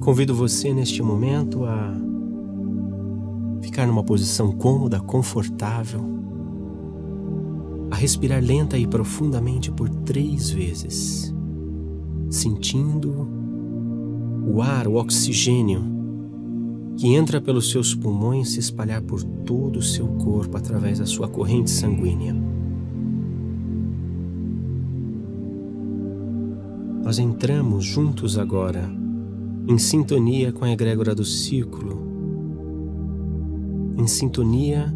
Convido você neste momento a ficar numa posição cômoda, confortável, a respirar lenta e profundamente por três vezes, sentindo o ar, o oxigênio que entra pelos seus pulmões se espalhar por todo o seu corpo através da sua corrente sanguínea. Nós entramos juntos agora em sintonia com a egrégora do círculo, em sintonia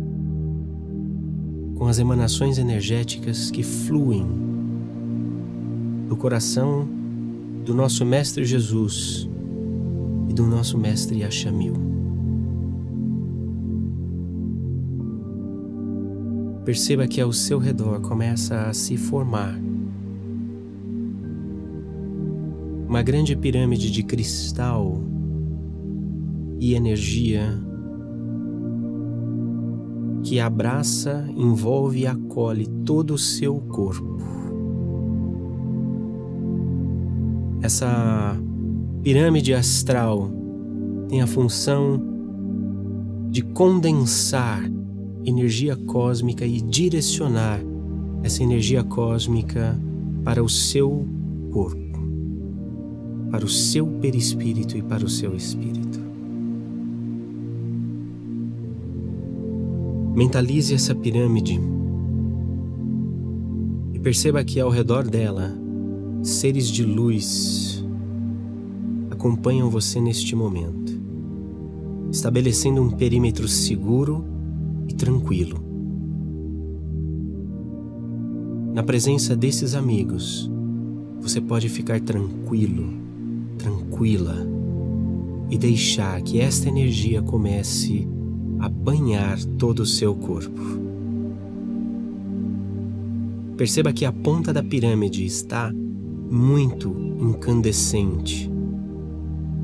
com as emanações energéticas que fluem do coração do nosso Mestre Jesus e do nosso Mestre Yashamil. Perceba que ao seu redor começa a se formar uma grande pirâmide de cristal e energia que abraça, envolve e acolhe todo o seu corpo. Essa pirâmide astral tem a função de condensar energia cósmica e direcionar essa energia cósmica para o seu corpo para o seu perispírito e para o seu espírito. Mentalize essa pirâmide e perceba que ao redor dela, seres de luz acompanham você neste momento, estabelecendo um perímetro seguro e tranquilo. Na presença desses amigos, você pode ficar tranquilo tranquila e deixar que esta energia comece a banhar todo o seu corpo. Perceba que a ponta da pirâmide está muito incandescente.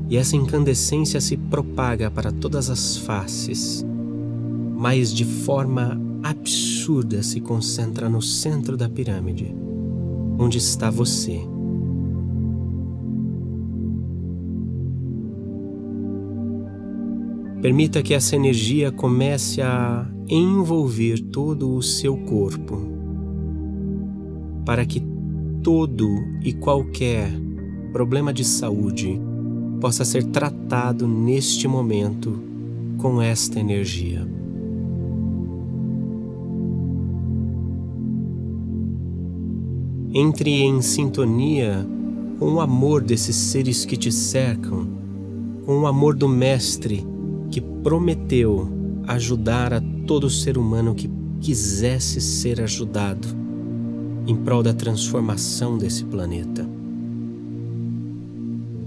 E essa incandescência se propaga para todas as faces, mas de forma absurda se concentra no centro da pirâmide, onde está você. Permita que essa energia comece a envolver todo o seu corpo, para que todo e qualquer problema de saúde possa ser tratado neste momento com esta energia. Entre em sintonia com o amor desses seres que te cercam, com o amor do Mestre que prometeu ajudar a todo ser humano que quisesse ser ajudado em prol da transformação desse planeta.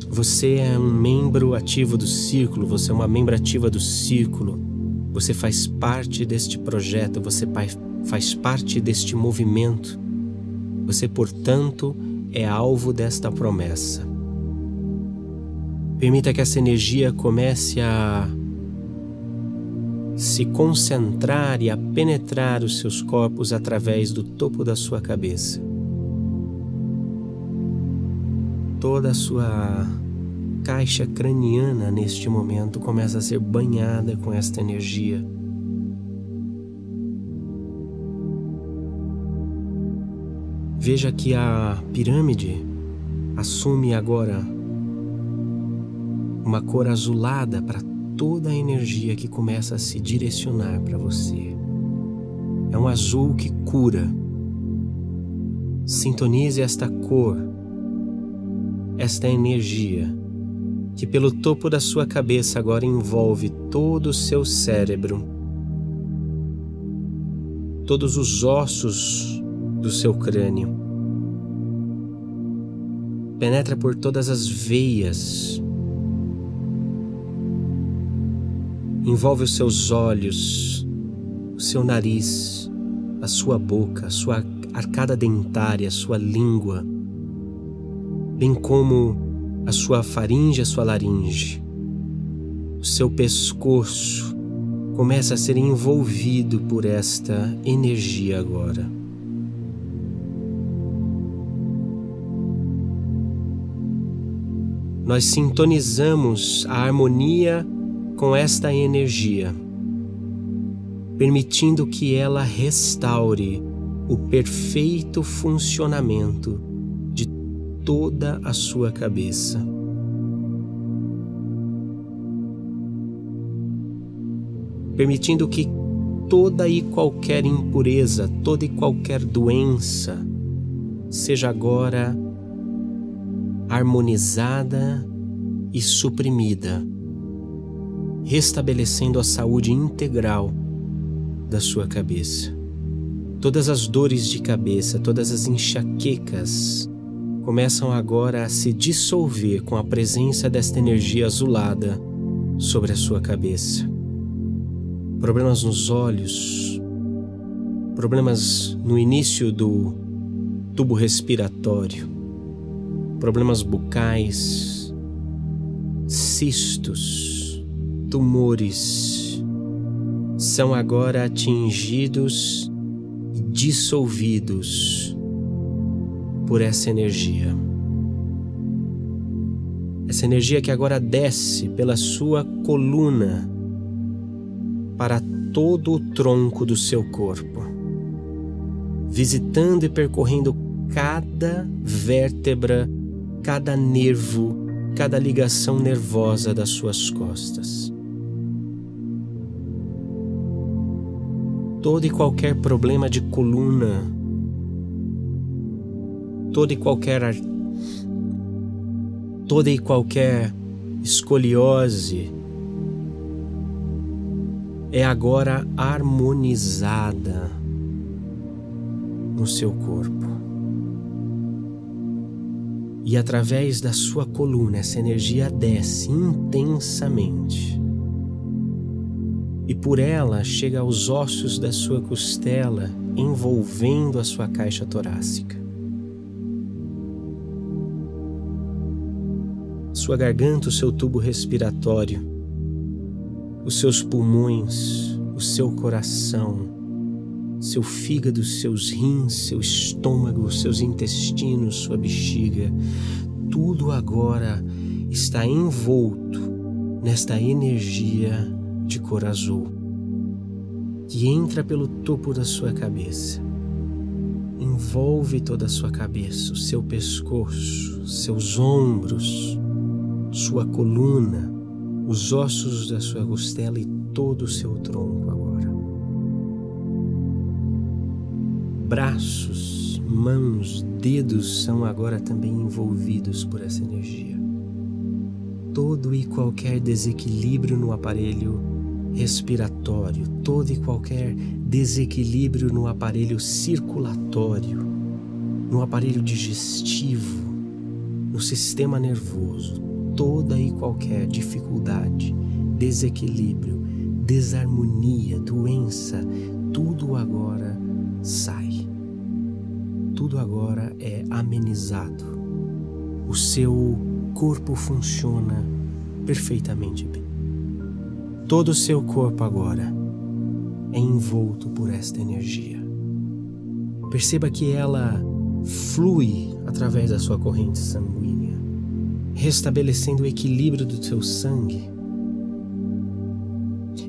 Você é um membro ativo do círculo, você é uma membro ativa do círculo, você faz parte deste projeto, você faz parte deste movimento. Você, portanto, é alvo desta promessa. Permita que essa energia comece a se concentrar e a penetrar os seus corpos através do topo da sua cabeça. Toda a sua caixa craniana neste momento começa a ser banhada com esta energia. Veja que a pirâmide assume agora uma cor azulada para toda a energia que começa a se direcionar para você. É um azul que cura. Sintonize esta cor, esta energia que pelo topo da sua cabeça agora envolve todo o seu cérebro, todos os ossos do seu crânio. Penetra por todas as veias envolve os seus olhos, o seu nariz, a sua boca, a sua arcada dentária, a sua língua, bem como a sua faringe, a sua laringe. O seu pescoço começa a ser envolvido por esta energia agora. nós sintonizamos a harmonia com esta energia, permitindo que ela restaure o perfeito funcionamento de toda a sua cabeça. Permitindo que toda e qualquer impureza, toda e qualquer doença seja agora harmonizada e suprimida, restabelecendo a saúde integral da sua cabeça. Todas as dores de cabeça, todas as enxaquecas começam agora a se dissolver com a presença desta energia azulada sobre a sua cabeça. Problemas nos olhos, problemas no início do tubo respiratório, problemas bucais, cistos, tumores são agora atingidos dissolvidos por essa energia. Essa energia que agora desce pela sua coluna para todo o tronco do seu corpo, visitando e percorrendo cada vértebra, cada nervo, cada ligação nervosa das suas costas. Todo e qualquer problema de coluna, todo e qualquer toda e qualquer escoliose é agora harmonizada no seu corpo. E através da sua coluna, essa energia desce intensamente por ela chega aos ossos da sua costela, envolvendo a sua caixa torácica. Sua garganta, o seu tubo respiratório, os seus pulmões, o seu coração, seu fígado, seus rins, seu estômago, seus intestinos, sua bexiga, tudo agora está envolto nesta energia de cor azul que entra pelo topo da sua cabeça. Envolve toda a sua cabeça, o seu pescoço, seus ombros, sua coluna, os ossos da sua costela e todo o seu tronco agora. Braços, mãos, dedos são agora também envolvidos por essa energia. Todo e qualquer desequilíbrio no aparelho respiratório, todo e qualquer desequilíbrio no aparelho circulatório, no aparelho digestivo, no sistema nervoso, toda e qualquer dificuldade, desequilíbrio, desarmonia, doença, tudo agora sai. Tudo agora é amenizado. O seu corpo funciona perfeitamente bem. Todo o seu corpo agora é envolto por esta energia. Perceba que ela flui através da sua corrente sanguínea, restabelecendo o equilíbrio do seu sangue.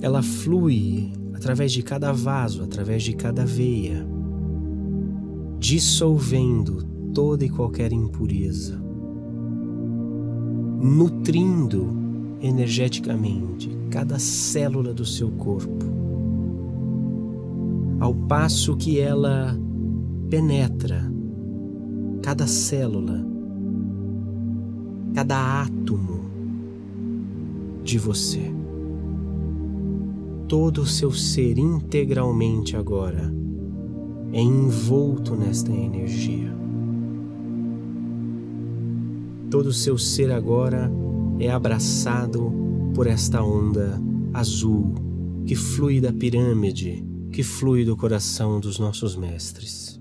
Ela flui através de cada vaso, através de cada veia, dissolvendo toda e qualquer impureza, nutrindo energeticamente cada célula do seu corpo, ao passo que ela penetra cada célula, cada átomo de você. Todo o seu ser integralmente agora é envolto nesta energia. Todo o seu ser agora é abraçado por esta onda azul que flui da pirâmide, que flui do coração dos nossos mestres.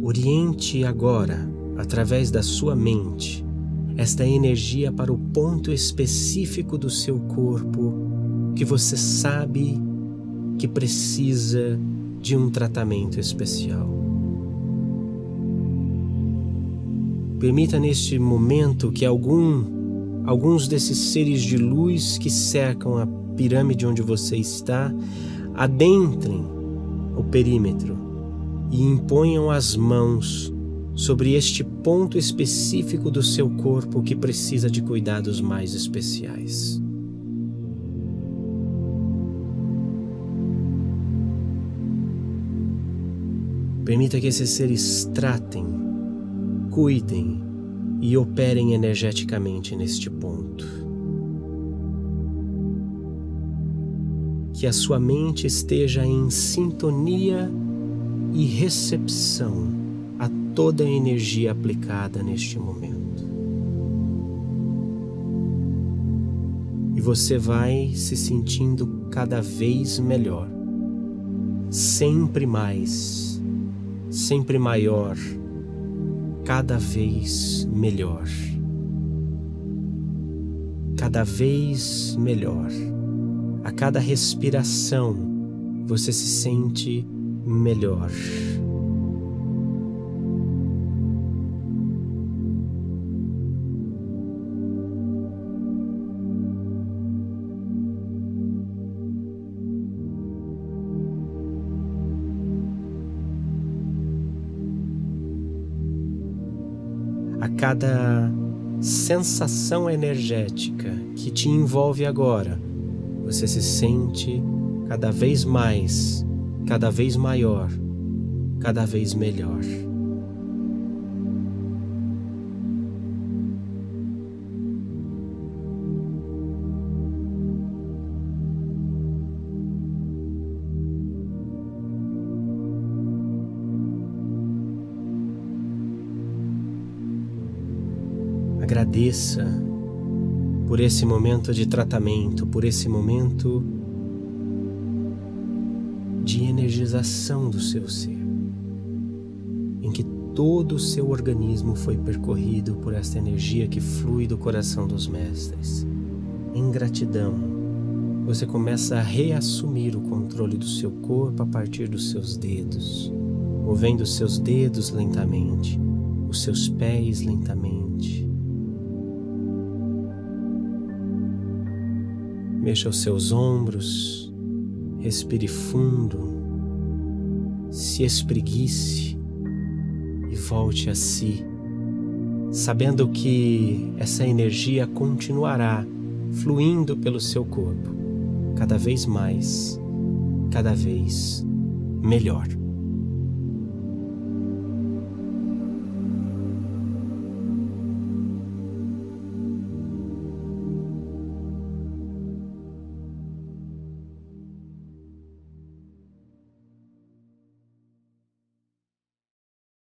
Oriente agora, através da sua mente, esta energia para o ponto específico do seu corpo que você sabe que precisa de um tratamento especial. Permita neste momento que algum, alguns desses seres de luz que cercam a pirâmide onde você está adentrem o perímetro e imponham as mãos sobre este ponto específico do seu corpo que precisa de cuidados mais especiais. Permita que esses seres tratem, cuidem e operem energeticamente neste ponto. Que a sua mente esteja em sintonia e recepção a toda a energia aplicada neste momento. E você vai se sentindo cada vez melhor, sempre mais sempre maior, cada vez melhor. Cada vez melhor. A cada respiração você se sente melhor. Cada sensação energética que te envolve agora, você se sente cada vez mais, cada vez maior, cada vez melhor. Agradeça por esse momento de tratamento, por esse momento de energização do seu ser, em que todo o seu organismo foi percorrido por esta energia que flui do coração dos mestres. Em gratidão, você começa a reassumir o controle do seu corpo a partir dos seus dedos, movendo os seus dedos lentamente, os seus pés lentamente Mexa os seus ombros, respire fundo, se espreguice e volte a si, sabendo que essa energia continuará fluindo pelo seu corpo, cada vez mais, cada vez melhor.